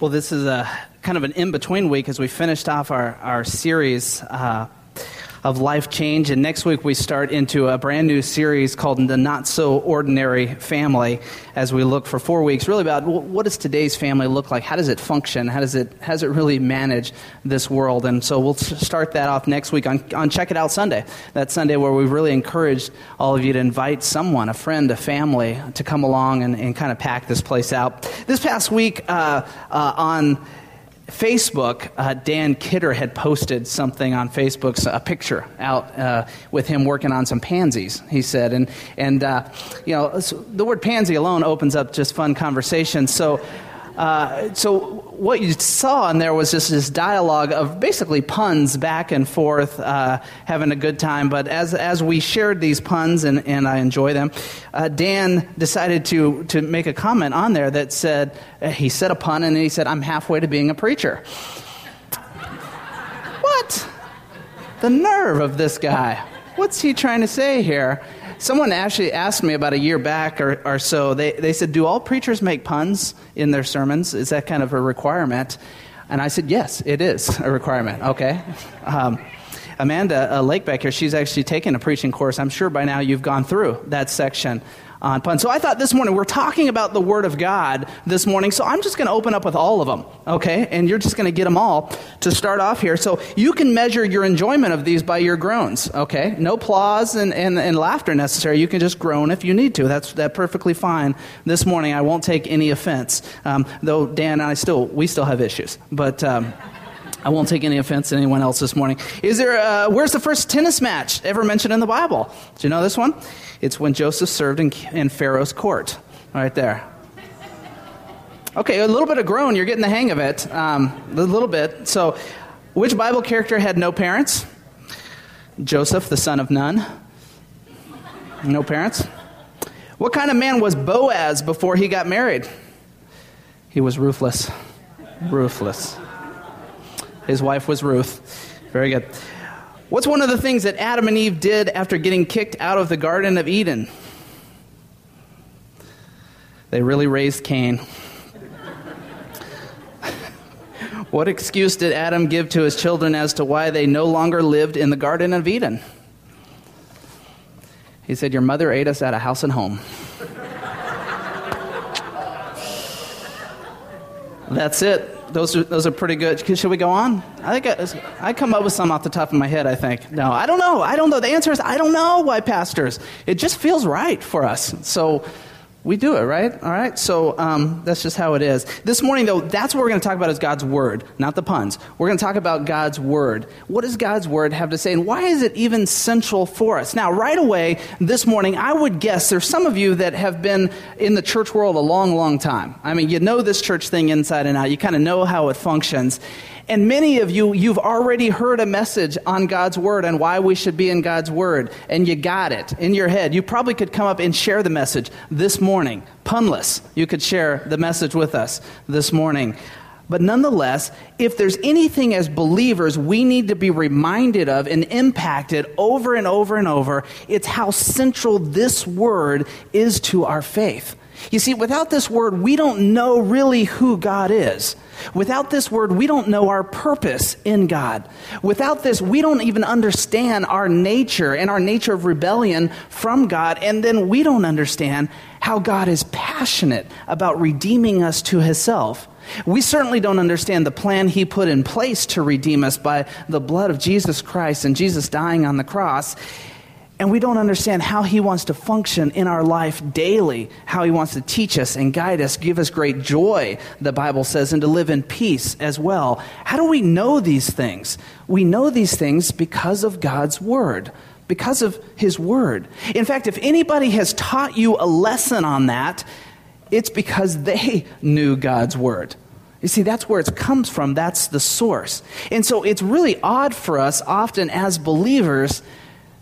Well, this is a kind of an in between week as we finished off our, our series uh, of life change. And next week we start into a brand new series called The Not So Ordinary Family as we look for four weeks really about what does today's family look like? How does it function? How does it, how does it really manage this world? And so we'll start that off next week on, on Check It Out Sunday. That Sunday where we really encouraged all of you to invite someone, a friend, a family, to come along and, and kind of pack this place out. This past week uh, uh, on Facebook, uh, Dan Kidder had posted something on Facebook, a picture out uh, with him working on some pansies, he said. And, and uh, you know, the word pansy alone opens up just fun conversation. So, uh, so what you saw in there was just this dialogue of basically puns back and forth, uh, having a good time. But as, as we shared these puns, and, and I enjoy them, uh, Dan decided to, to make a comment on there that said, uh, he said a pun and he said, I'm halfway to being a preacher. what? The nerve of this guy. What's he trying to say here? Someone actually asked me about a year back or, or so, they, they said, Do all preachers make puns in their sermons? Is that kind of a requirement? And I said, Yes, it is a requirement. Okay. Um, Amanda uh, here, she's actually taken a preaching course. I'm sure by now you've gone through that section on pun. So I thought this morning, we're talking about the Word of God this morning, so I'm just going to open up with all of them, okay? And you're just going to get them all to start off here. So you can measure your enjoyment of these by your groans, okay? No applause and, and, and laughter necessary. You can just groan if you need to. That's that perfectly fine. This morning, I won't take any offense, um, though Dan and I still, we still have issues. But. Um, I won't take any offense to anyone else this morning. Is there, uh, where's the first tennis match ever mentioned in the Bible? Do you know this one? It's when Joseph served in, in Pharaoh's court, right there. Okay, a little bit of groan. You're getting the hang of it. Um, a little bit. So, which Bible character had no parents? Joseph, the son of none. No parents. What kind of man was Boaz before he got married? He was ruthless. Ruthless. His wife was Ruth. Very good. What's one of the things that Adam and Eve did after getting kicked out of the Garden of Eden? They really raised Cain. what excuse did Adam give to his children as to why they no longer lived in the Garden of Eden? He said, Your mother ate us out of house and home. That's it those are, those are pretty good. Should we go on? I think I, I come up with some off the top of my head, I think. No, I don't know. I don't know. The answer is I don't know why pastors. It just feels right for us. So we do it, right? All right? So um, that's just how it is. This morning, though, that's what we're going to talk about is God's Word, not the puns. We're going to talk about God's Word. What does God's Word have to say, and why is it even central for us? Now, right away this morning, I would guess there's some of you that have been in the church world a long, long time. I mean, you know this church thing inside and out. You kind of know how it functions. And many of you, you've already heard a message on God's Word and why we should be in God's Word, and you got it in your head. You probably could come up and share the message this morning. Punless, you could share the message with us this morning. But nonetheless, if there's anything as believers we need to be reminded of and impacted over and over and over, it's how central this word is to our faith. You see, without this word, we don't know really who God is. Without this word, we don't know our purpose in God. Without this, we don't even understand our nature and our nature of rebellion from God. And then we don't understand how God is passionate about redeeming us to Himself. We certainly don't understand the plan He put in place to redeem us by the blood of Jesus Christ and Jesus dying on the cross and we don't understand how He wants to function in our life daily, how He wants to teach us and guide us, give us great joy, the Bible says, and to live in peace as well. How do we know these things? We know these things because of God's Word, because of His Word. In fact, if anybody has taught you a lesson on that, it's because they knew God's Word. You see, that's where it comes from. That's the source. And so it's really odd for us, often as believers,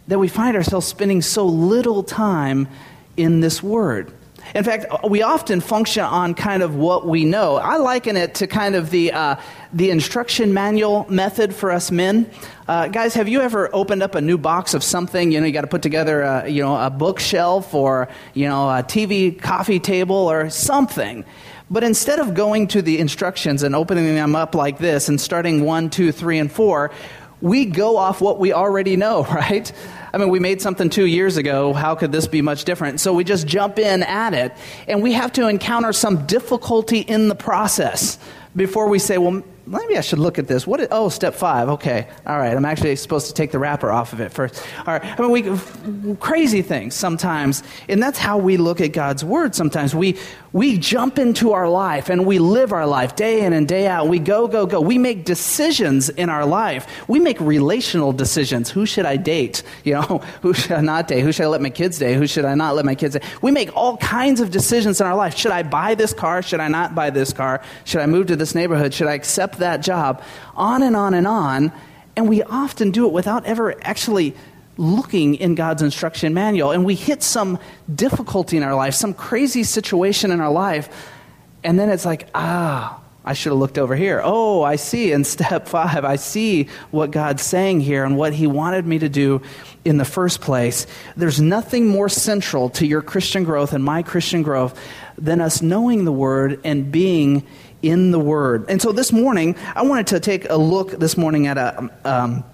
that we find ourselves spending so little time in this word. In fact, we often function on kind of what we know. I liken it to kind of the, uh, the instruction manual method for us men. Uh, guys, have you ever opened up a new box of something? You know, you got to put together a, you know, a bookshelf or, you know, a TV coffee table or something. But instead of going to the instructions and opening them up like this and starting one, two, three, and four, we go off what we already know, right? I mean, we made something two years ago. How could this be much different? So we just jump in at it, and we have to encounter some difficulty in the process before we say, well, maybe I should look at this. What? Is, oh, step five. Okay, all right. I'm actually supposed to take the wrapper off of it first. All right. I mean, we crazy things sometimes, and that's how we look at God's word. Sometimes we we jump into our life and we live our life day in and day out. We go, go, go. We make decisions in our life. We make relational decisions. Who should I date? You know, who should I not date? Who should I let my kids date? Who should I not let my kids date? We make all kinds of decisions in our life. Should I buy this car? Should I not buy this car? Should I move to this neighborhood? Should I accept that job? On and on and on. And we often do it without ever actually looking in God's instruction manual and we hit some difficulty in our life, some crazy situation in our life, and then it's like, ah, I should have looked over here. Oh, I see in step five, I see what God's saying here and what He wanted me to do in the first place. There's nothing more central to your Christian growth and my Christian growth than us knowing the Word and being in the Word. And so this morning, I wanted to take a look this morning at a. Um,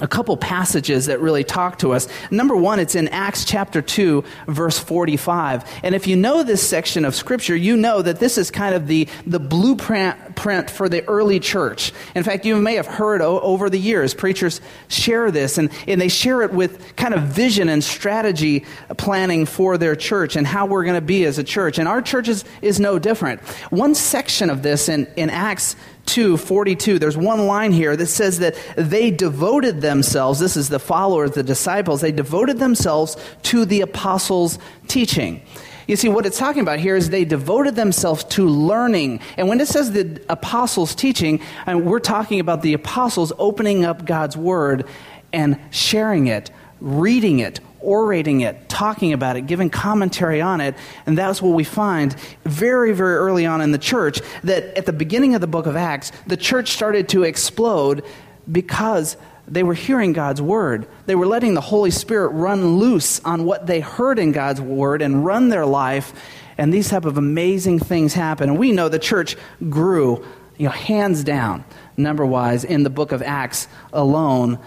a couple passages that really talk to us. Number one, it's in Acts chapter 2, verse 45. And if you know this section of Scripture, you know that this is kind of the, the blueprint print for the early church. In fact, you may have heard o- over the years, preachers share this, and, and they share it with kind of vision and strategy planning for their church and how we're going to be as a church. And our church is, is no different. One section of this in, in Acts 2 42 there's one line here that says that they devoted themselves this is the followers the disciples they devoted themselves to the apostles teaching. You see what it's talking about here is they devoted themselves to learning. And when it says the apostles teaching and we're talking about the apostles opening up god's word and sharing it reading it orating it, talking about it, giving commentary on it. And that's what we find very, very early on in the church that at the beginning of the book of Acts, the church started to explode because they were hearing God's word. They were letting the Holy Spirit run loose on what they heard in God's word and run their life. And these type of amazing things happen. And we know the church grew, you know, hands down, number wise, in the book of Acts alone.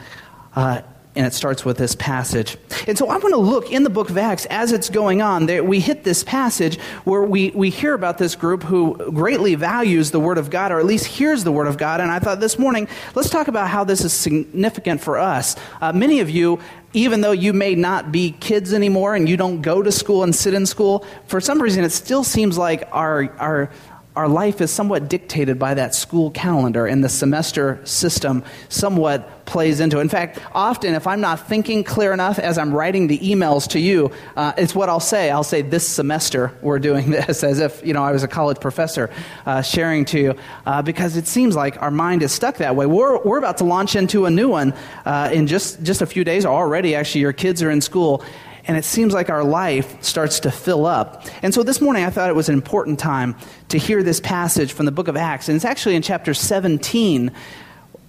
Uh, and it starts with this passage. And so I want to look in the book of Acts as it's going on. There, we hit this passage where we, we hear about this group who greatly values the Word of God, or at least hears the Word of God. And I thought this morning, let's talk about how this is significant for us. Uh, many of you even though you may not be kids anymore and you don't go to school and sit in school, for some reason it still seems like our, our, our life is somewhat dictated by that school calendar and the semester system somewhat plays into it. In fact, often if I'm not thinking clear enough as I'm writing the emails to you, uh, it's what I'll say. I'll say, this semester we're doing this, as if, you know, I was a college professor uh, sharing to you, uh, because it seems like our mind is stuck that way. We're, we're about to launch into a new one uh, in just, just a few days already. Actually, your kids are in school and it seems like our life starts to fill up. And so this morning I thought it was an important time to hear this passage from the book of Acts. And it's actually in chapter 17.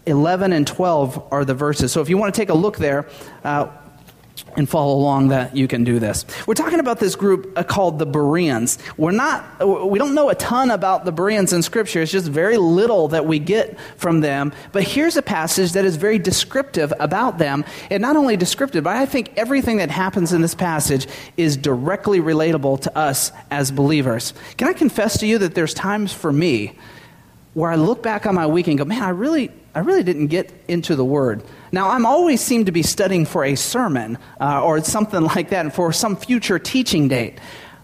11 and 12 are the verses. So if you want to take a look there, uh, and follow along that you can do this. We're talking about this group uh, called the Bereans. We're not we don't know a ton about the Bereans in scripture. It's just very little that we get from them. But here's a passage that is very descriptive about them. And not only descriptive, but I think everything that happens in this passage is directly relatable to us as believers. Can I confess to you that there's times for me where I look back on my week and go, "Man, I really I really didn't get into the Word. Now, I'm always seem to be studying for a sermon uh, or something like that, and for some future teaching date.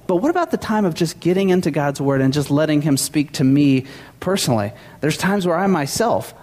But what about the time of just getting into God's Word and just letting Him speak to me personally? There's times where I myself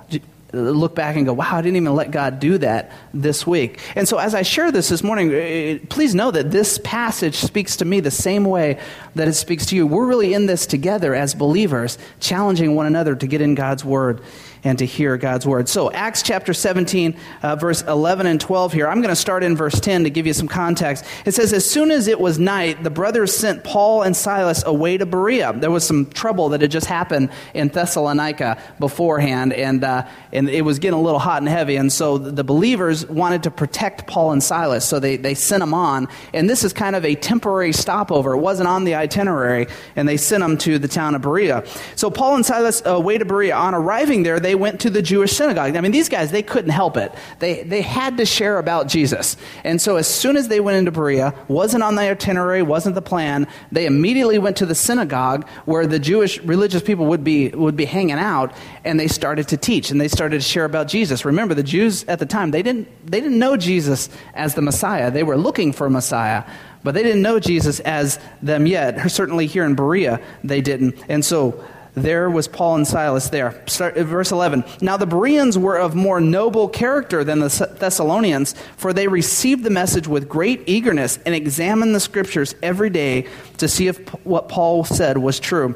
look back and go, wow, I didn't even let God do that this week. And so, as I share this this morning, eh, please know that this passage speaks to me the same way that it speaks to you. We're really in this together as believers, challenging one another to get in God's Word and to hear God's word. So, Acts chapter 17, uh, verse 11 and 12 here. I'm going to start in verse 10 to give you some context. It says, As soon as it was night, the brothers sent Paul and Silas away to Berea. There was some trouble that had just happened in Thessalonica beforehand, and, uh, and it was getting a little hot and heavy. And so the believers wanted to protect Paul and Silas, so they, they sent them on. And this is kind of a temporary stopover. It wasn't on the itinerary, and they sent them to the town of Berea. So Paul and Silas away to Berea. On arriving there, they went to the Jewish synagogue. I mean, these guys, they couldn't help it. They, they had to share about Jesus. And so as soon as they went into Berea, wasn't on the itinerary, wasn't the plan, they immediately went to the synagogue where the Jewish religious people would be, would be hanging out, and they started to teach and they started to share about Jesus. Remember, the Jews at the time, they didn't, they didn't know Jesus as the Messiah. They were looking for a Messiah, but they didn't know Jesus as them yet. Certainly here in Berea, they didn't. And so there was Paul and Silas there. Start, uh, verse 11. Now the Bereans were of more noble character than the Thessalonians, for they received the message with great eagerness and examined the scriptures every day to see if what Paul said was true.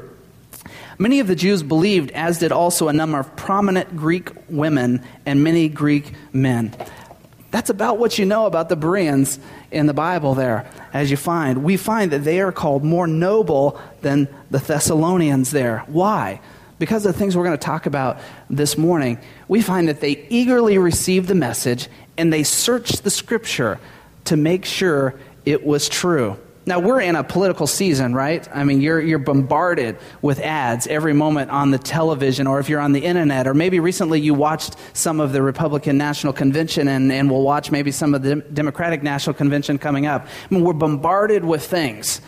Many of the Jews believed, as did also a number of prominent Greek women and many Greek men. That's about what you know about the Bereans in the Bible there, as you find. We find that they are called more noble than the Thessalonians there. Why? Because of the things we're going to talk about this morning, we find that they eagerly received the message and they searched the scripture to make sure it was true. Now, we're in a political season, right? I mean, you're, you're bombarded with ads every moment on the television, or if you're on the internet, or maybe recently you watched some of the Republican National Convention and, and will watch maybe some of the Democratic National Convention coming up. I mean, we're bombarded with things.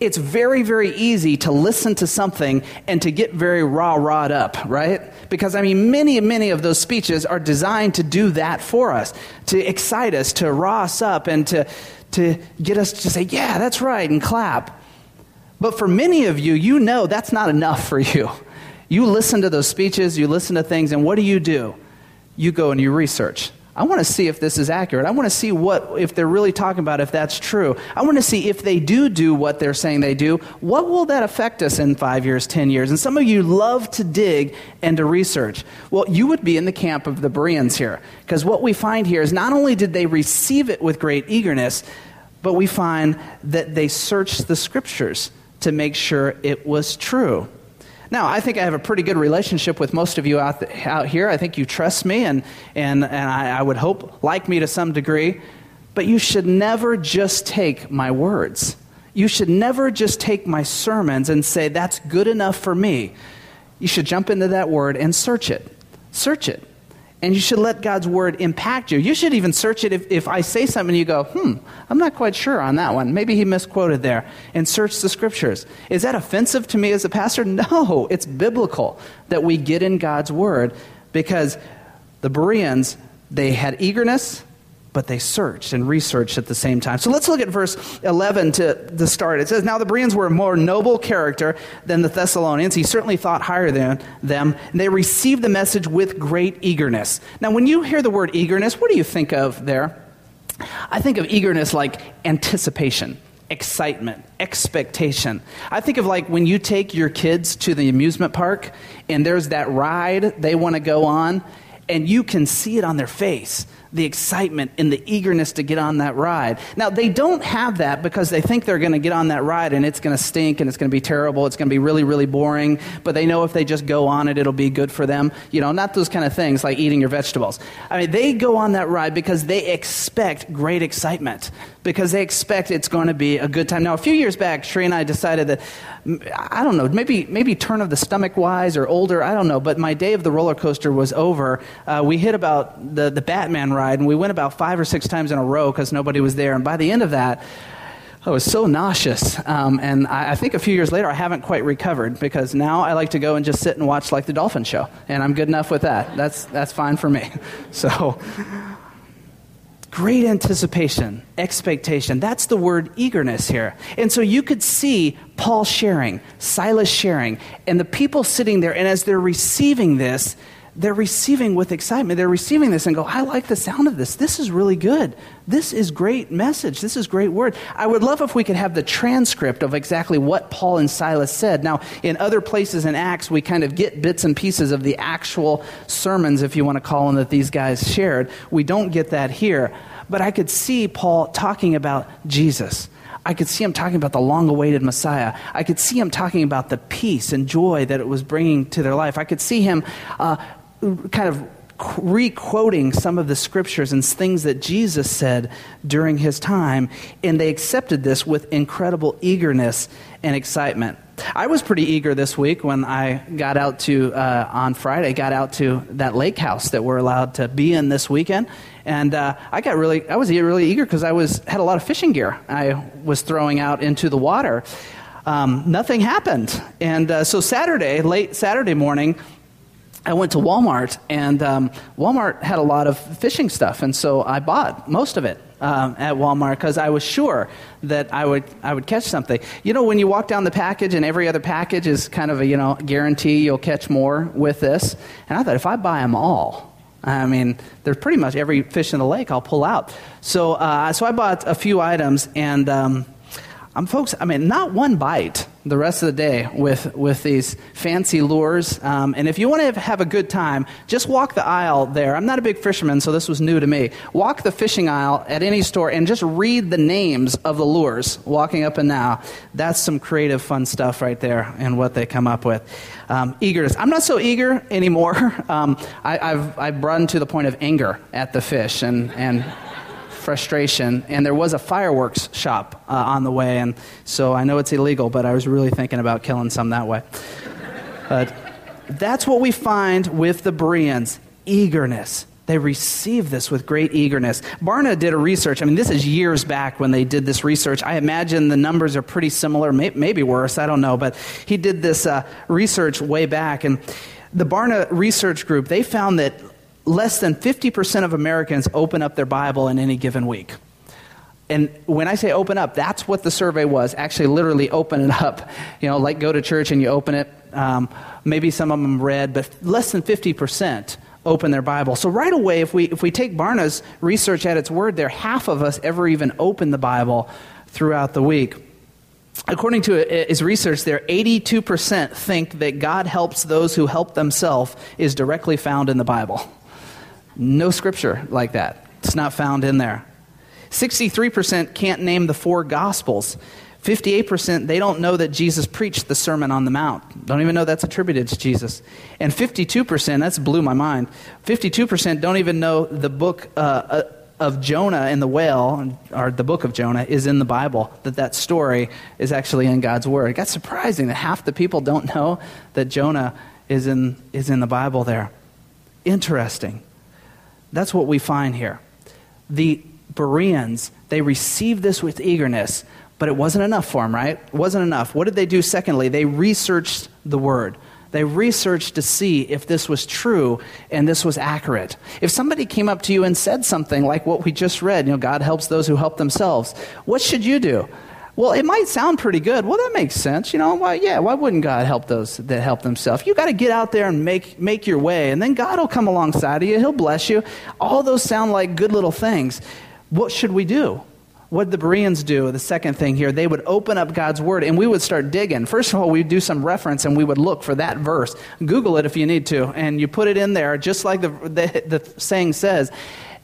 It's very, very easy to listen to something and to get very rah rahed up, right? Because, I mean, many, many of those speeches are designed to do that for us, to excite us, to raw us up, and to to get us to say, yeah, that's right, and clap. But for many of you, you know that's not enough for you. You listen to those speeches, you listen to things, and what do you do? You go and you research. I want to see if this is accurate. I want to see what, if they're really talking about if that's true. I want to see if they do do what they're saying they do, what will that affect us in five years, ten years? And some of you love to dig and to research. Well, you would be in the camp of the Bereans here, because what we find here is not only did they receive it with great eagerness, but we find that they searched the scriptures to make sure it was true. Now, I think I have a pretty good relationship with most of you out, the, out here. I think you trust me and, and, and I, I would hope like me to some degree. But you should never just take my words. You should never just take my sermons and say, that's good enough for me. You should jump into that word and search it. Search it. And you should let God's word impact you. You should even search it if, if I say something and you go, hmm, I'm not quite sure on that one. Maybe he misquoted there. And search the scriptures. Is that offensive to me as a pastor? No, it's biblical that we get in God's word because the Bereans, they had eagerness, but they searched and researched at the same time. So let's look at verse 11 to, the start. It says, Now the Bereans were a more noble character than the Thessalonians. He certainly thought higher than them. And they received the message with great eagerness. Now, when you hear the word eagerness, what do you think of there? I think of eagerness like anticipation excitement, expectation. I think of like when you take your kids to the amusement park and there's that ride they want to go on, and you can see it on their face the excitement and the eagerness to get on that ride. Now, they don't have that because they think they're going to get on that ride and it's going to stink and it's going to be terrible. It's going to be really, really boring. But they know if they just go on it, it'll be good for them. You know, not those kind of things like eating your vegetables. I mean, they go on that ride because they expect great excitement, because they expect it's going to be a good time. Now, a few years back, Sheree and I decided that, I don't know, maybe, maybe turn of the stomach wise or older, I don't know, but my day of the roller coaster was over. Uh, we hit about the, the Batman ride ride, and we went about five or six times in a row because nobody was there. And by the end of that, I was so nauseous. Um, and I, I, think a few years later, I haven't quite recovered because now I like to go and just sit and watch like the dolphin show. And I'm good enough with that. That's, that's fine for me. So, great anticipation, expectation. That's the word eagerness here. And so you could see Paul sharing, Silas sharing, and the people sitting there. And as they're receiving this, they're receiving with excitement. They're receiving this and go, I like the sound of this. This is really good. This is great message. This is great word. I would love if we could have the transcript of exactly what Paul and Silas said. Now, in other places in Acts, we kind of get bits and pieces of the actual sermons, if you want to call them, that these guys shared. We don't get that here. But I could see Paul talking about Jesus. I could see him talking about the long awaited Messiah. I could see him talking about the peace and joy that it was bringing to their life. I could see him uh, kind of re-quoting some of the scriptures and things that Jesus said during his time, and they accepted this with incredible eagerness and excitement. I was pretty eager this week when I got out to, uh, on Friday, got out to that lake house that we're allowed to be in this weekend. And uh, I got really, I was really eager because I was, had a lot of fishing gear I was throwing out into the water. Um, nothing happened. And uh, so Saturday, late Saturday morning, I went to Walmart, and um, Walmart had a lot of fishing stuff, and so I bought most of it um, at Walmart because I was sure that I would I would catch something. You know, when you walk down the package, and every other package is kind of a you know guarantee you'll catch more with this, and I thought if I buy them all. I mean, there's pretty much every fish in the lake I'll pull out. So, uh, so I bought a few items, and um, I'm folks. I mean, not one bite the rest of the day with, with these fancy lures. Um, and if you want to have a good time, just walk the aisle there. I'm not a big fisherman, so this was new to me. Walk the fishing aisle at any store and just read the names of the lures walking up and down. That's some creative, fun stuff right there and what they come up with. Um, eagerness. I'm not so eager anymore. Um, I, I've, I've run to the point of anger at the fish and, and frustration. And there was a fireworks shop uh, on the way, and so I know it's illegal, but I was really thinking about killing some that way. But that's what we find with the Bereans eagerness. They receive this with great eagerness. Barna did a research. I mean, this is years back when they did this research. I imagine the numbers are pretty similar, may, maybe worse. I don't know. But he did this uh, research way back. And the Barna Research Group, they found that less than 50% of Americans open up their Bible in any given week. And when I say open up, that's what the survey was. Actually, literally open it up. You know, like go to church and you open it. Um, maybe some of them read, but less than 50% open their Bible. So right away, if we, if we take Barna's research at its word there, half of us ever even open the Bible throughout the week. According to his research there, 82% think that God helps those who help themselves is directly found in the Bible. No scripture like that. It's not found in there. 63% can't name the four gospels. 58% they don't know that Jesus preached the Sermon on the Mount. Don't even know that's attributed to Jesus. And 52%, that's blew my mind. 52% don't even know the book uh, uh, of Jonah and the whale, or the book of Jonah, is in the Bible, that that story is actually in God's Word. Got surprising that half the people don't know that Jonah is in, is in the Bible there. Interesting. That's what we find here. The Bereans, they received this with eagerness, but it wasn't enough for them, right? It wasn't enough. What did they do secondly? They researched the word. They researched to see if this was true and this was accurate. If somebody came up to you and said something like what we just read, you know, God helps those who help themselves, what should you do? Well, it might sound pretty good. Well, that makes sense. You know, why, yeah, why wouldn't God help those that help themselves? You got to get out there and make, make your way, and then God will come alongside of you. He'll bless you. All those sound like good little things. What should we do? What the Bereans do? The second thing here, they would open up God's Word and we would start digging. First of all, we'd do some reference and we would look for that verse. Google it if you need to, and you put it in there just like the, the, the saying says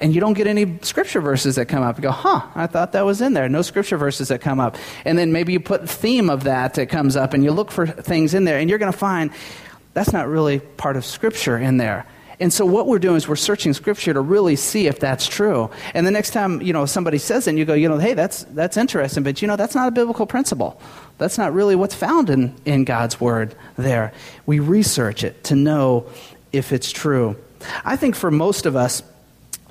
and you don't get any scripture verses that come up. You go, huh, I thought that was in there. No scripture verses that come up. And then maybe you put theme of that that comes up and you look for things in there and you're going to find that's not really part of scripture in there. And so what we're doing is we're searching scripture to really see if that's true. And the next time, you know, somebody says it and you go, you know, hey, that's that's interesting, but you know, that's not a biblical principle. That's not really what's found in, in God's word there. We research it to know if it's true. I think for most of us,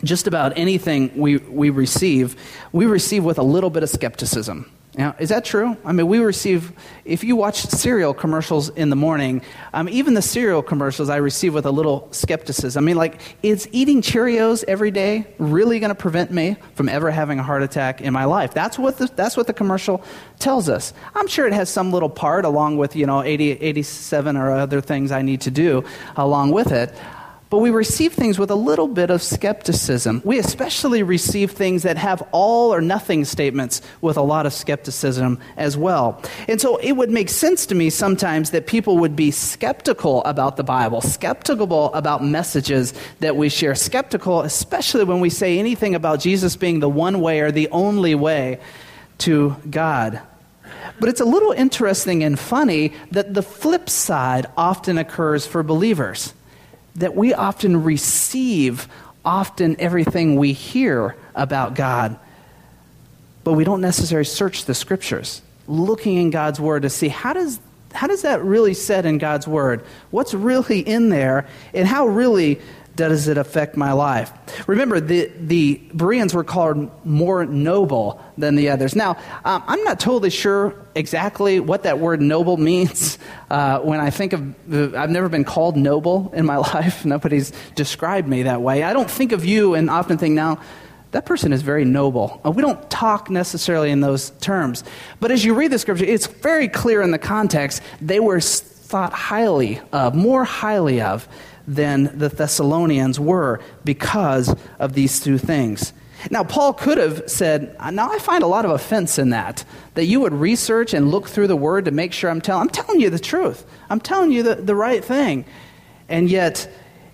just about anything we, we receive, we receive with a little bit of skepticism. Now, is that true? I mean, we receive, if you watch cereal commercials in the morning, um, even the cereal commercials I receive with a little skepticism. I mean, like, is eating Cheerios every day really going to prevent me from ever having a heart attack in my life? That's what the, that's what the commercial tells us. I'm sure it has some little part along with, you know, 80, 87 or other things I need to do along with it. But we receive things with a little bit of skepticism. We especially receive things that have all or nothing statements with a lot of skepticism as well. And so it would make sense to me sometimes that people would be skeptical about the Bible, skeptical about messages that we share, skeptical, especially when we say anything about Jesus being the one way or the only way to God. But it's a little interesting and funny that the flip side often occurs for believers that we often receive often everything we hear about God, but we don't necessarily search the scriptures, looking in God's word to see how does how does that really said in God's word? What's really in there, and how really does it affect my life? Remember, the, the Bereans were called more noble than the others. Now, um, I'm not totally sure exactly what that word noble means. Uh, when I think of, I've never been called noble in my life. Nobody's described me that way. I don't think of you and often think, now, that person is very noble. Uh, we don't talk necessarily in those terms. But as you read the scripture, it's very clear in the context they were thought highly of, more highly of than the Thessalonians were because of these two things. Now, Paul could have said, Now I find a lot of offense in that, that you would research and look through the word to make sure I'm telling, I'm telling you the truth. I'm telling you the, the right thing. And yet,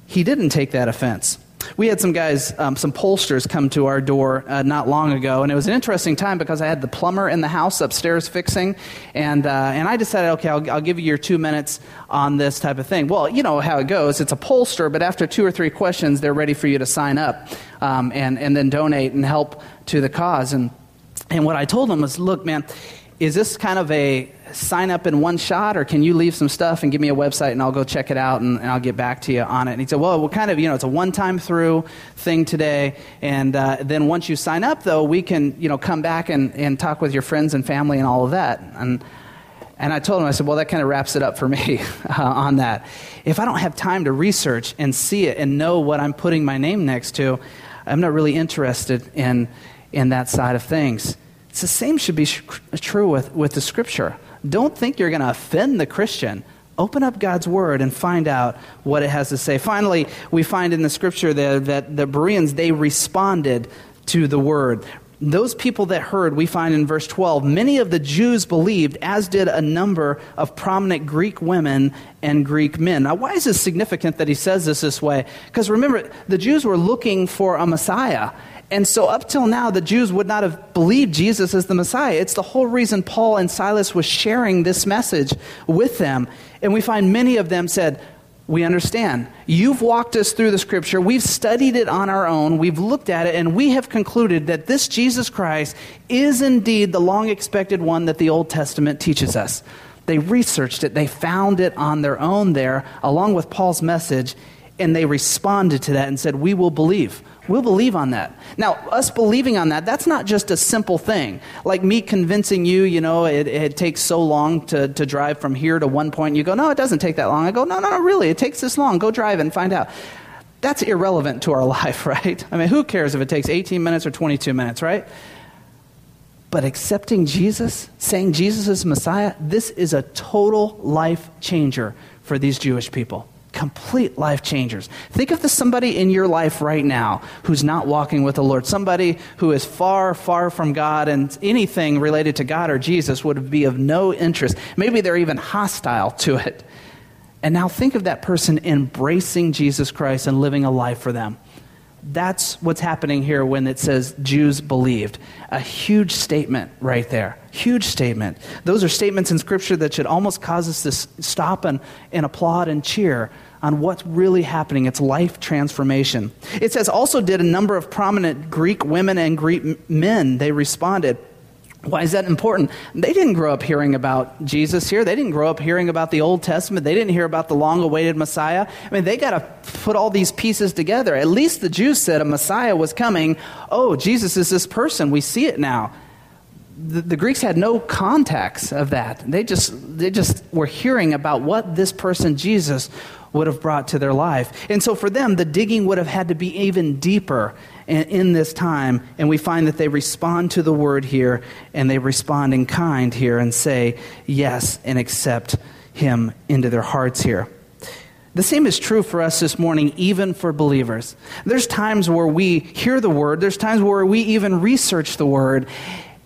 he didn't take that offense. We had some guys, um, some pollsters, come to our door uh, not long ago, and it was an interesting time because I had the plumber in the house upstairs fixing, and uh, and I decided, okay, I'll, I'll give you your two minutes on this type of thing. Well, you know how it goes. It's a pollster, but after two or three questions, they're ready for you to sign up um, and and then donate and help to the cause. And and what I told them was, look, man, is this kind of a sign up in one shot, or can you leave some stuff and give me a website and I'll go check it out and, and I'll get back to you on it? And he said, well, we're kind of, you know, it's a one time through thing today. And uh, then once you sign up, though, we can, you know, come back and, and talk with your friends and family and all of that. And, and I told him, I said, well, that kind of wraps it up for me uh, on that. If I don't have time to research and see it and know what I'm putting my name next to, I'm not really interested in, in that side of things. It's the same should be sh- true with, with the scripture. Don't think you're going to offend the Christian. Open up God's word and find out what it has to say. Finally, we find in the scripture there that the Bereans, they responded to the word. Those people that heard, we find in verse 12, many of the Jews believed, as did a number of prominent Greek women and Greek men. Now, why is this significant that he says this this way? Because remember, the Jews were looking for a Messiah. And so, up till now, the Jews would not have believed Jesus as the Messiah. It's the whole reason Paul and Silas was sharing this message with them. And we find many of them said, We understand. You've walked us through the scripture. We've studied it on our own. We've looked at it, and we have concluded that this Jesus Christ is indeed the long expected one that the Old Testament teaches us. They researched it, they found it on their own there, along with Paul's message, and they responded to that and said, We will believe. We'll believe on that. Now, us believing on that, that's not just a simple thing. Like me convincing you, you know, it, it, takes so long to, to drive from here to one point. You go, no, it doesn't take that long. I go, no, no, no, really, it takes this long. Go drive and find out. That's irrelevant to our life, right? I mean, who cares if it takes 18 minutes or 22 minutes, right? But accepting Jesus, saying Jesus is Messiah, this is a total life changer for these Jewish people complete life changers. Think of the somebody in your life right now who's not walking with the Lord, somebody who is far, far from God, and anything related to God or Jesus would be of no interest. Maybe they're even hostile to it. And now think of that person embracing Jesus Christ and living a life for them. That's what's happening here when it says Jews believed. A huge statement right there. Huge statement. Those are statements in Scripture that should almost cause us to stop and, and applaud and cheer on what's really happening. It's life transformation. It says, also did a number of prominent Greek women and Greek men. They responded. Why is that important? They didn't grow up hearing about Jesus here. They didn't grow up hearing about the Old Testament. They didn't hear about the long awaited Messiah. I mean, they got to put all these pieces together. At least the Jews said a Messiah was coming. Oh, Jesus is this person. We see it now. The, the Greeks had no context of that. They just, they just were hearing about what this person, Jesus, would have brought to their life. And so for them, the digging would have had to be even deeper in, this time. And we find that they respond to the word here and they respond in kind here and say yes and accept him into their hearts here. The same is true for us this morning, even for believers. There's times where we hear the word, there's times where we even research the word,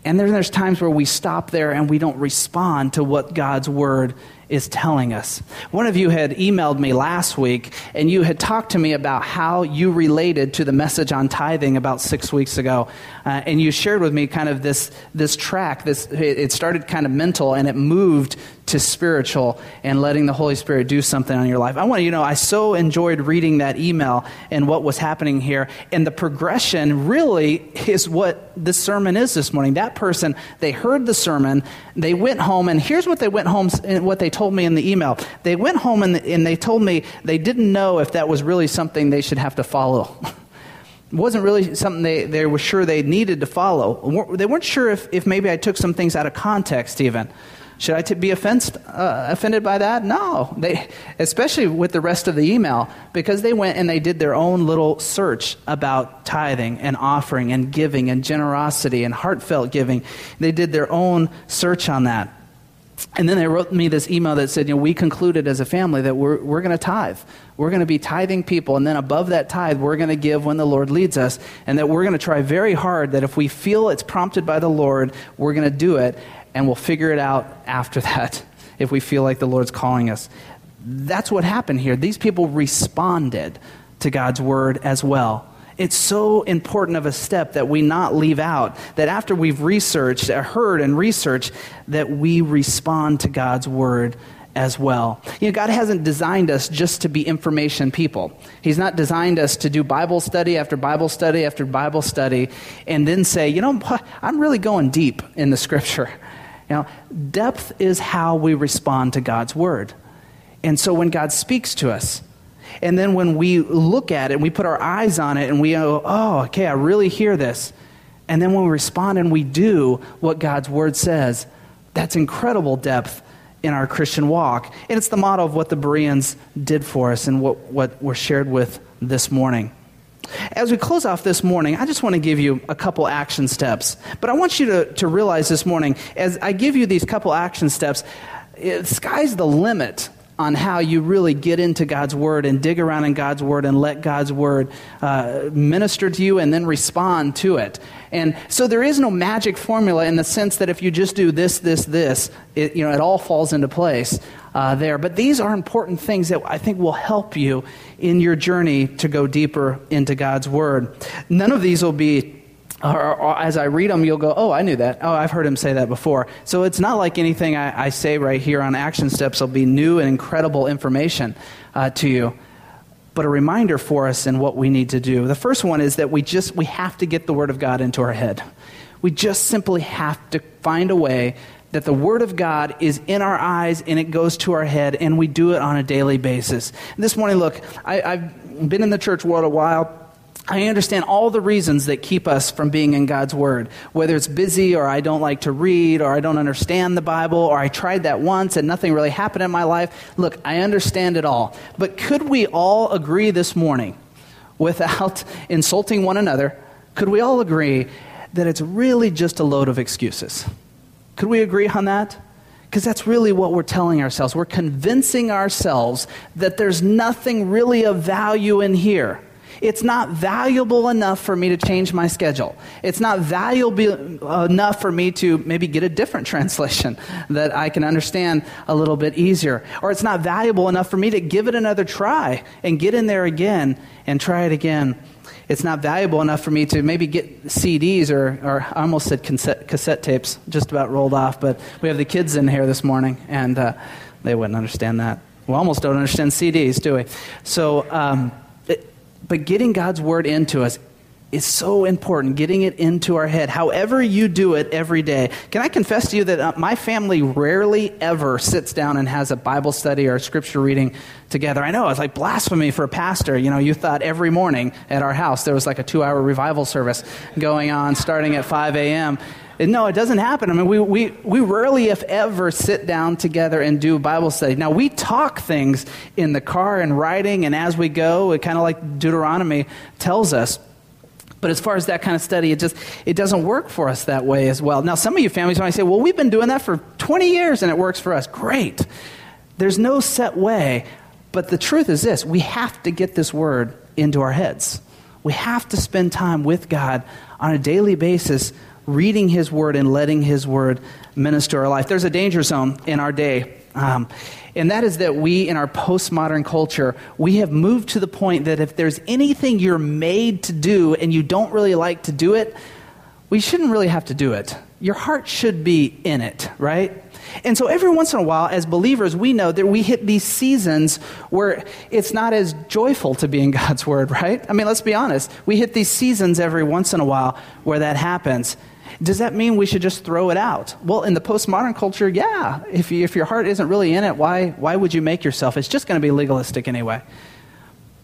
and then there's times where we stop there and we don't respond to what God's word is telling us. One of you had emailed me last week and you had talked to me about how you related to the message on tithing about six weeks ago. Uh, and you shared with me kind of this, this track. This, it started kind of mental and it moved to spiritual and letting the Holy Spirit do something on your life. I want you to know I so enjoyed reading that email and what was happening here. And the progression really is what this sermon is this morning. That person, they heard the sermon, they went home, and here's what they went home, what they told me in the email. They went home and, and they told me they didn't know if that was really something they should have to follow. It wasn't really something they, they were sure they needed to follow. They weren't sure if, if maybe I took some things out of context, even. Should I t- be offensed, uh, offended by that? No. They, especially with the rest of the email, because they went and they did their own little search about tithing and offering and giving and generosity and heartfelt giving. They did their own search on that. And then they wrote me this email that said, you know, we concluded as a family that we're, we're going to tithe. We're going to be tithing people. And then above that tithe, we're going to give when the Lord leads us. And that we're going to try very hard that if we feel it's prompted by the Lord, we're going to do it and we'll figure it out after that if we feel like the Lord's calling us. That's what happened here. These people responded to God's word as well. It's so important of a step that we not leave out, that after we've researched, uh, heard, and researched, that we respond to God's word as well. You know, God hasn't designed us just to be information people. He's not designed us to do Bible study after Bible study after Bible study and then say, you know, I'm really going deep in the scripture. Now, depth is how we respond to God's word. And so when God speaks to us, and then when we look at it and we put our eyes on it and we go, oh, okay, I really hear this. And then when we respond and we do what God's word says, that's incredible depth in our Christian walk. And it's the model of what the Bereans did for us and what, what we're shared with this morning. As we close off this morning, I just want to give you a couple action steps. But I want you to, to realize this morning, as I give you these couple action steps, it, sky's the limit on how you really get into God's Word and dig around in God's Word and let God's Word uh, minister to you and then respond to it. And so there is no magic formula in the sense that if you just do this, this, this, it, you know, it all falls into place uh, there. But these are important things that I think will help you in your journey to go deeper into God's Word. None of these will be or, or, as I read them, you'll go, Oh, I knew that. Oh, I've heard him say that before. So it's not like anything I, I say right here on Action Steps will be new and incredible information uh, to you, but a reminder for us in what we need to do. The first one is that we just we have to get the Word of God into our head. We just simply have to find a way that the Word of God is in our eyes and it goes to our head, and we do it on a daily basis. This morning, look, I, I've been in the church world a while. I understand all the reasons that keep us from being in God's Word. Whether it's busy, or I don't like to read, or I don't understand the Bible, or I tried that once and nothing really happened in my life. Look, I understand it all. But could we all agree this morning, without insulting one another, could we all agree that it's really just a load of excuses? Could we agree on that? Because that's really what we're telling ourselves. We're convincing ourselves that there's nothing really of value in here. It's not valuable enough for me to change my schedule. It's not valuable enough for me to maybe get a different translation that I can understand a little bit easier. Or it's not valuable enough for me to give it another try and get in there again and try it again it's not valuable enough for me to maybe get CDs or, or I almost said cassette, cassette tapes, just about rolled off, but we have the kids in here this morning, and uh, they wouldn't understand that. We almost don't understand CDs, do we? So, um, it, but getting God's word into us is so important, getting it into our head, however you do it every day. Can I confess to you that uh, my family rarely ever sits down and has a Bible study or scripture reading together? I know it's like blasphemy for a pastor. You know, you thought every morning at our house there was like a two hour revival service going on starting at 5 a.m. No, it doesn't happen. I mean, we, we, we rarely, if ever, sit down together and do Bible study. Now, we talk things in the car and writing and as we go, it kind of like Deuteronomy tells us. But as far as that kind of study, it just it doesn't work for us that way as well. Now, some of you families might say, "Well, we've been doing that for 20 years and it works for us." Great. There's no set way, But the truth is this we have to get this word into our heads. We have to spend time with God on a daily basis, reading His word and letting His word minister our life. There's a danger zone in our day. Um, and that is that we, in our postmodern culture, we have moved to the point that if there's anything you're made to do and you don't really like to do it, we shouldn't really have to do it. Your heart should be in it, right? And so every once in a while, as believers, we know that we hit these seasons where it's not as joyful to be in God's Word, right? I mean, let's be honest. We hit these seasons every once in a while where that happens. Does that mean we should just throw it out? Well, in the postmodern culture, yeah. If, you, if your heart isn't really in it, why, why would you make yourself? It's just going to be legalistic anyway.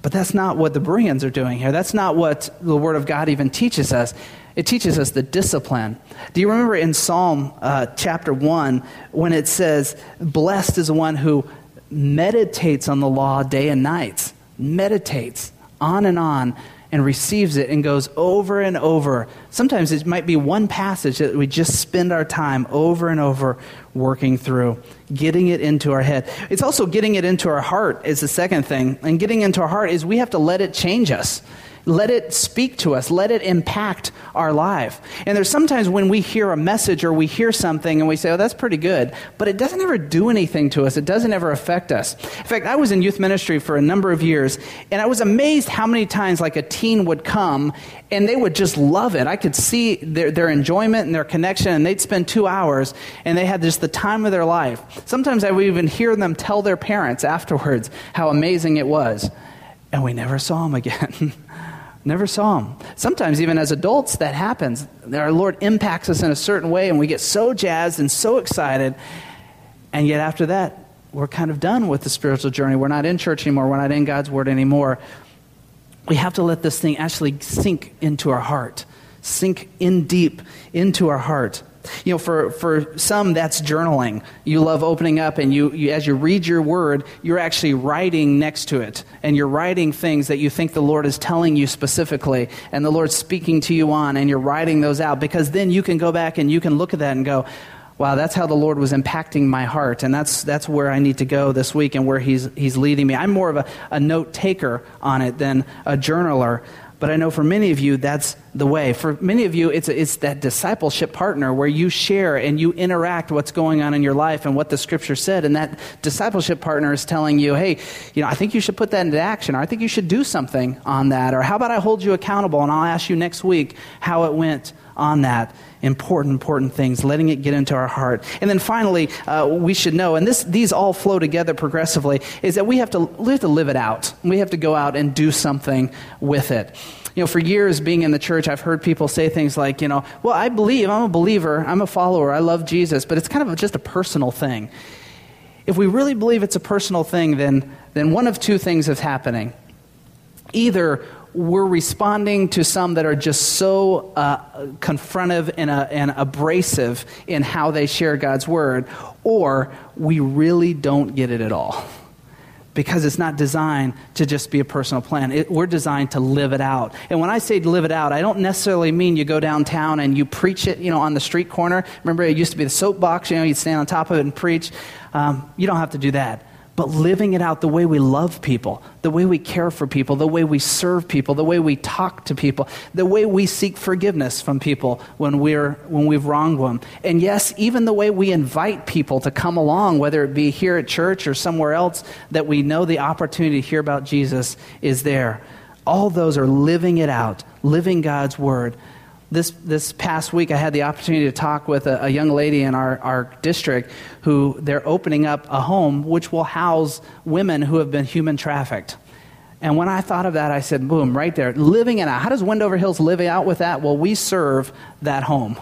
But that's not what the Bereans are doing here. That's not what the Word of God even teaches us. It teaches us the discipline. Do you remember in Psalm uh, chapter 1 when it says, Blessed is the one who meditates on the law day and night? Meditates on and on and receives it and goes over and over. Sometimes it might be one passage that we just spend our time over and over working through, getting it into our head. It's also getting it into our heart, is the second thing. And getting into our heart is we have to let it change us. Let it speak to us. Let it impact our life. And there's sometimes when we hear a message or we hear something and we say, oh, that's pretty good, but it doesn't ever do anything to us. It doesn't ever affect us. In fact, I was in youth ministry for a number of years, and I was amazed how many times like a teen would come and they would just love it. I could see their, their enjoyment and their connection, and they'd spend two hours and they had just the time of their life. Sometimes I would even hear them tell their parents afterwards how amazing it was. And we never saw them again. Never saw him. Sometimes, even as adults, that happens. Our Lord impacts us in a certain way, and we get so jazzed and so excited. And yet, after that, we're kind of done with the spiritual journey. We're not in church anymore. We're not in God's Word anymore. We have to let this thing actually sink into our heart, sink in deep into our heart. You know, for, for some, that's journaling. You love opening up, and you, you, as you read your word, you're actually writing next to it. And you're writing things that you think the Lord is telling you specifically, and the Lord's speaking to you on, and you're writing those out because then you can go back and you can look at that and go, wow, that's how the Lord was impacting my heart. And that's, that's where I need to go this week and where He's, he's leading me. I'm more of a, a note taker on it than a journaler. But I know for many of you, that's the way. For many of you, it's, it's that discipleship partner where you share and you interact what's going on in your life and what the scripture said. And that discipleship partner is telling you, hey, you know, I think you should put that into action, or I think you should do something on that, or how about I hold you accountable and I'll ask you next week how it went on that important, important things, letting it get into our heart. And then finally, uh, we should know, and this, these all flow together progressively, is that we have, to, we have to live it out. We have to go out and do something with it. You know, for years being in the church, I've heard people say things like, you know, well, I believe, I'm a believer, I'm a follower, I love Jesus, but it's kind of just a personal thing. If we really believe it's a personal thing, then, then one of two things is happening. Either we're responding to some that are just so uh, confrontive and, uh, and abrasive in how they share God's word, or we really don't get it at all. Because it's not designed to just be a personal plan. It, we're designed to live it out. And when I say live it out, I don't necessarily mean you go downtown and you preach it, you know, on the street corner. Remember, it used to be the soapbox, you know, you'd stand on top of it and preach. Um, you don't have to do that but living it out the way we love people, the way we care for people, the way we serve people, the way we talk to people, the way we seek forgiveness from people when, we're, when we've wronged them. And yes, even the way we invite people to come along, whether it be here at church or somewhere else, that we know the opportunity to hear about Jesus is there. All those are living it out, living God's word this, this past week, I had the opportunity to talk with a, a, young lady in our, our district who they're opening up a home which will house women who have been human trafficked. And when I thought of that, I said, boom, right there, living it out. How does Wendover Hills live out with that? Well, we serve that home.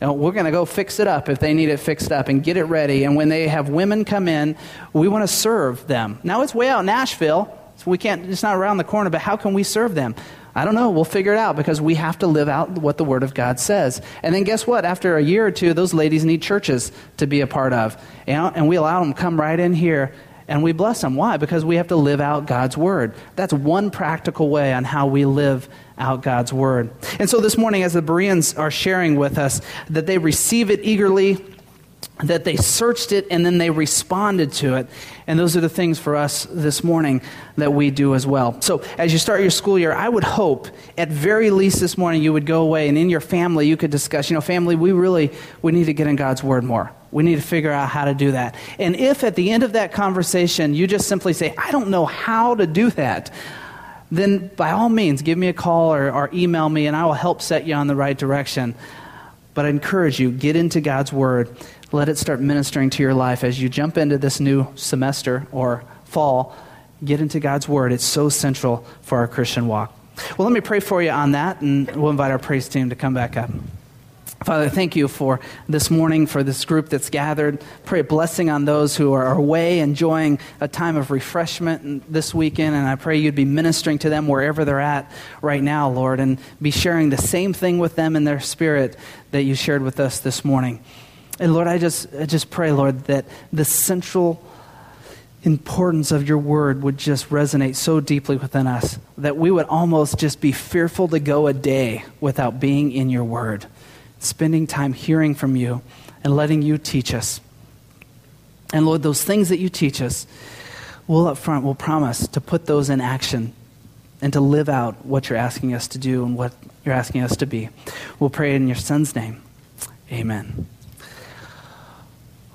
You know, we're going to go fix it up if they need it fixed up and get it ready. And when they have women come in, we want to serve them. Now, it's way out in Nashville. So we can't, it's not around the corner, but how can we serve them? I don't know. We'll figure it out because we have to live out what the Word of God says. And then guess what? After a year or two, those ladies need churches to be a part of. And we allow them to come right in here and we bless them. Why? Because we have to live out God's Word. That's one practical way on how we live out God's Word. And so this morning, as the Bereans are sharing with us that they receive it eagerly, that they searched it and then they responded to it. And those are the things for us this morning that we do as well. So, as you start your school year, I would hope at very least this morning you would go away and in your family you could discuss, you know, family, we really we need to get in God's word more. We need to figure out how to do that. And if at the end of that conversation you just simply say, I don't know how to do that, then by all means give me a call or, or email me and I will help set you on the right direction. But I encourage you, get into God's word let it start ministering to your life as you jump into this new semester or fall. Get into God's Word. It's so central for our Christian walk. Well, let me pray for you on that, and we'll invite our praise team to come back up. Father, thank you for this morning, for this group that's gathered. Pray a blessing on those who are away enjoying a time of refreshment this weekend. And I pray you'd be ministering to them wherever they're at right now, Lord, and be sharing the same thing with them in their spirit that you shared with us this morning. And Lord, I just, I just pray, Lord, that the central importance of your word would just resonate so deeply within us that we would almost just be fearful to go a day without being in your word, spending time hearing from you and letting you teach us. And Lord, those things that you teach us, we'll up front, we'll promise to put those in action and to live out what you're asking us to do and what you're asking us to be. We'll pray in your son's name. Amen.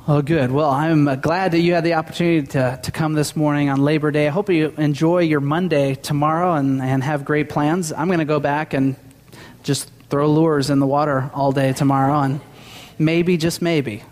Oh, good. Well, I'm uh, glad that you had the opportunity to, to come this morning on Labor Day. I hope you enjoy your Monday tomorrow and, and have great plans. I'm going to go back and just throw lures in the water all day tomorrow, and maybe, just maybe,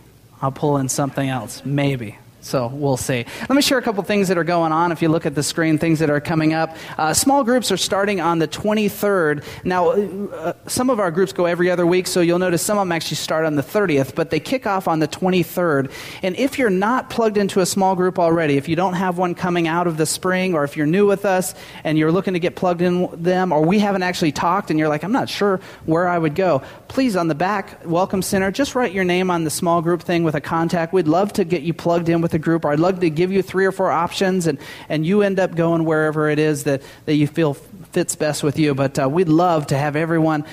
I'll pull in something else. Maybe. So we'll see. Let me share a couple things that are going on. If you look at the screen, things that are coming up. Uh, small groups are starting on the 23rd. Now, uh, some of our groups go every other week, so you'll notice some of them actually start on the 30th, but they kick off on the 23rd. And if you're not plugged into a small group already, if you don't have one coming out of the spring, or if you're new with us and you're looking to get plugged in them, or we haven't actually talked and you're like, I'm not sure where I would go, please, on the back Welcome Center, just write your name on the small group thing with a contact. We'd love to get you plugged in with a group, or I'd love to give you three or four options, and, and you end up going wherever it is that, that you feel fits best with you. But uh, we'd love to have everyone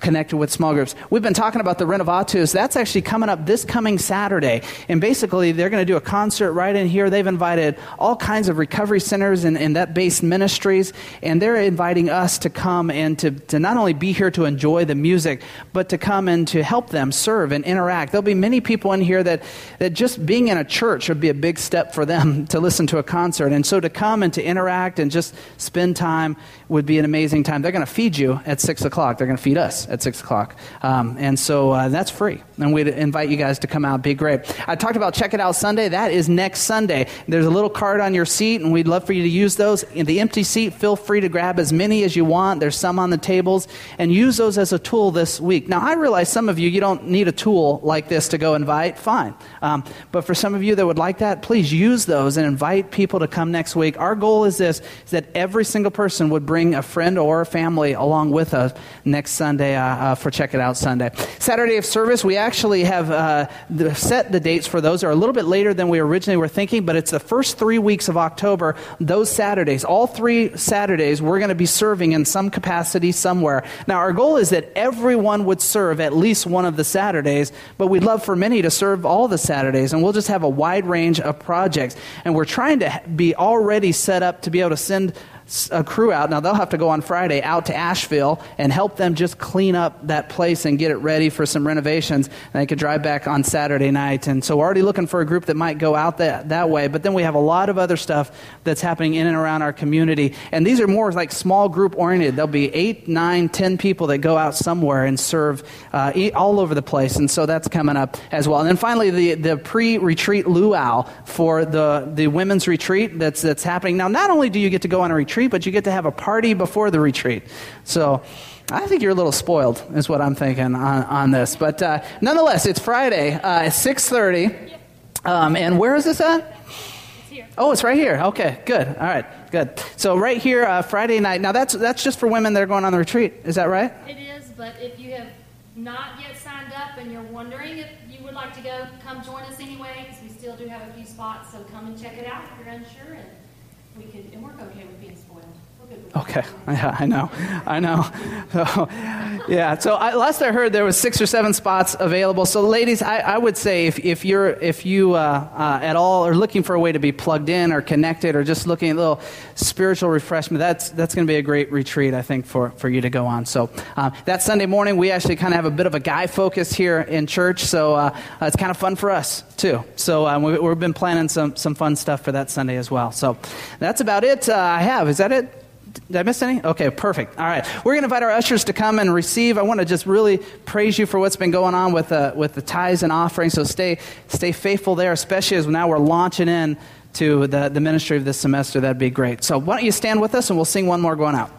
connected with small groups. We've been talking about the Renovatus. That's actually coming up this coming Saturday. And basically, they're going to do a concert right in here. They've invited all kinds of recovery centers and, and that based ministries. And they're inviting us to come and to, to not only be here to enjoy the music, but to come and to help them serve and interact. There'll be many people in here that, that just being in a church would be a big step for them to listen to a concert. And so to come and to interact and just spend time would be an amazing time. They're going to feed you at 6 o'clock. They're going to feed us at 6 o'clock. Um, and so uh, that's free. And we'd invite you guys to come out. Be great. I talked about Check It Out Sunday. That is next Sunday. There's a little card on your seat, and we'd love for you to use those. In the empty seat, feel free to grab as many as you want. There's some on the tables, and use those as a tool this week. Now, I realize some of you, you don't need a tool like this to go invite. Fine. Um, but for some of you that would like that, please use those and invite people to come next week. Our goal is this, is that every single person would bring a friend or a family along with us next Sunday uh, uh, for Check It Out Sunday. Saturday of service, we actually have uh, set the dates for those. Are a little bit later than we originally were thinking, but it's the first three weeks of October. Those Saturdays, all three Saturdays, we're going to be serving in some capacity somewhere. Now, our goal is that everyone would serve at least one of the Saturdays, but we'd love for many to serve all the Saturdays, and we'll just have a wide range of projects. And we're trying to be already set up to be able to send a crew out. Now, they'll have to go on Friday out to Asheville and help them just clean up that place and get it ready for some renovations. And they could drive back on Saturday night. And so we're already looking for a group that might go out that, that way. But then we have a lot of other stuff that's happening in and around our community. And these are more like small group oriented. There'll be eight, nine, ten people that go out somewhere and serve uh, all over the place. And so that's coming up as well. And then finally, the, the pre retreat luau for the, the women's retreat that's, that's happening. Now, not only do you get to go on a retreat, retreat, but you get to have a party before the retreat. So I think you're a little spoiled, is what I'm thinking on, on this. But uh, nonetheless, it's Friday, uh, 6.30. Um, and where is this at? Oh, it's right here. Okay, good. All right, good. So right here, uh, Friday night. Now that's that's just for women that are going on the retreat. Is that right? It is, but if you have not yet signed up and you're wondering if you would like to go, come join us anyway, because we still do have a few spots. So come and check it out if you're unsure, and we can. And we're okay with being spoiled. Okay, yeah, I know, I know. So, yeah, so I, last I heard, there was six or seven spots available. So, ladies, I, I would say if, if you're if you uh, uh, at all are looking for a way to be plugged in or connected or just looking at a little spiritual refreshment, that's that's going to be a great retreat, I think, for for you to go on. So uh, that Sunday morning, we actually kind of have a bit of a guy focus here in church, so uh, it's kind of fun for us too. So um, we, have been planning some some fun stuff for that Sunday as well. So that's about it. Uh, I have. Is that it? Did I miss any? Okay, perfect. All right. We're going to invite our ushers to come and receive. I want to just really praise you for what's been going on with, uh, with the tithes and offerings. So stay, stay faithful there, especially as now we're launching in to the, the ministry of this semester. That'd be great. So why don't you stand with us and we'll sing one more going out.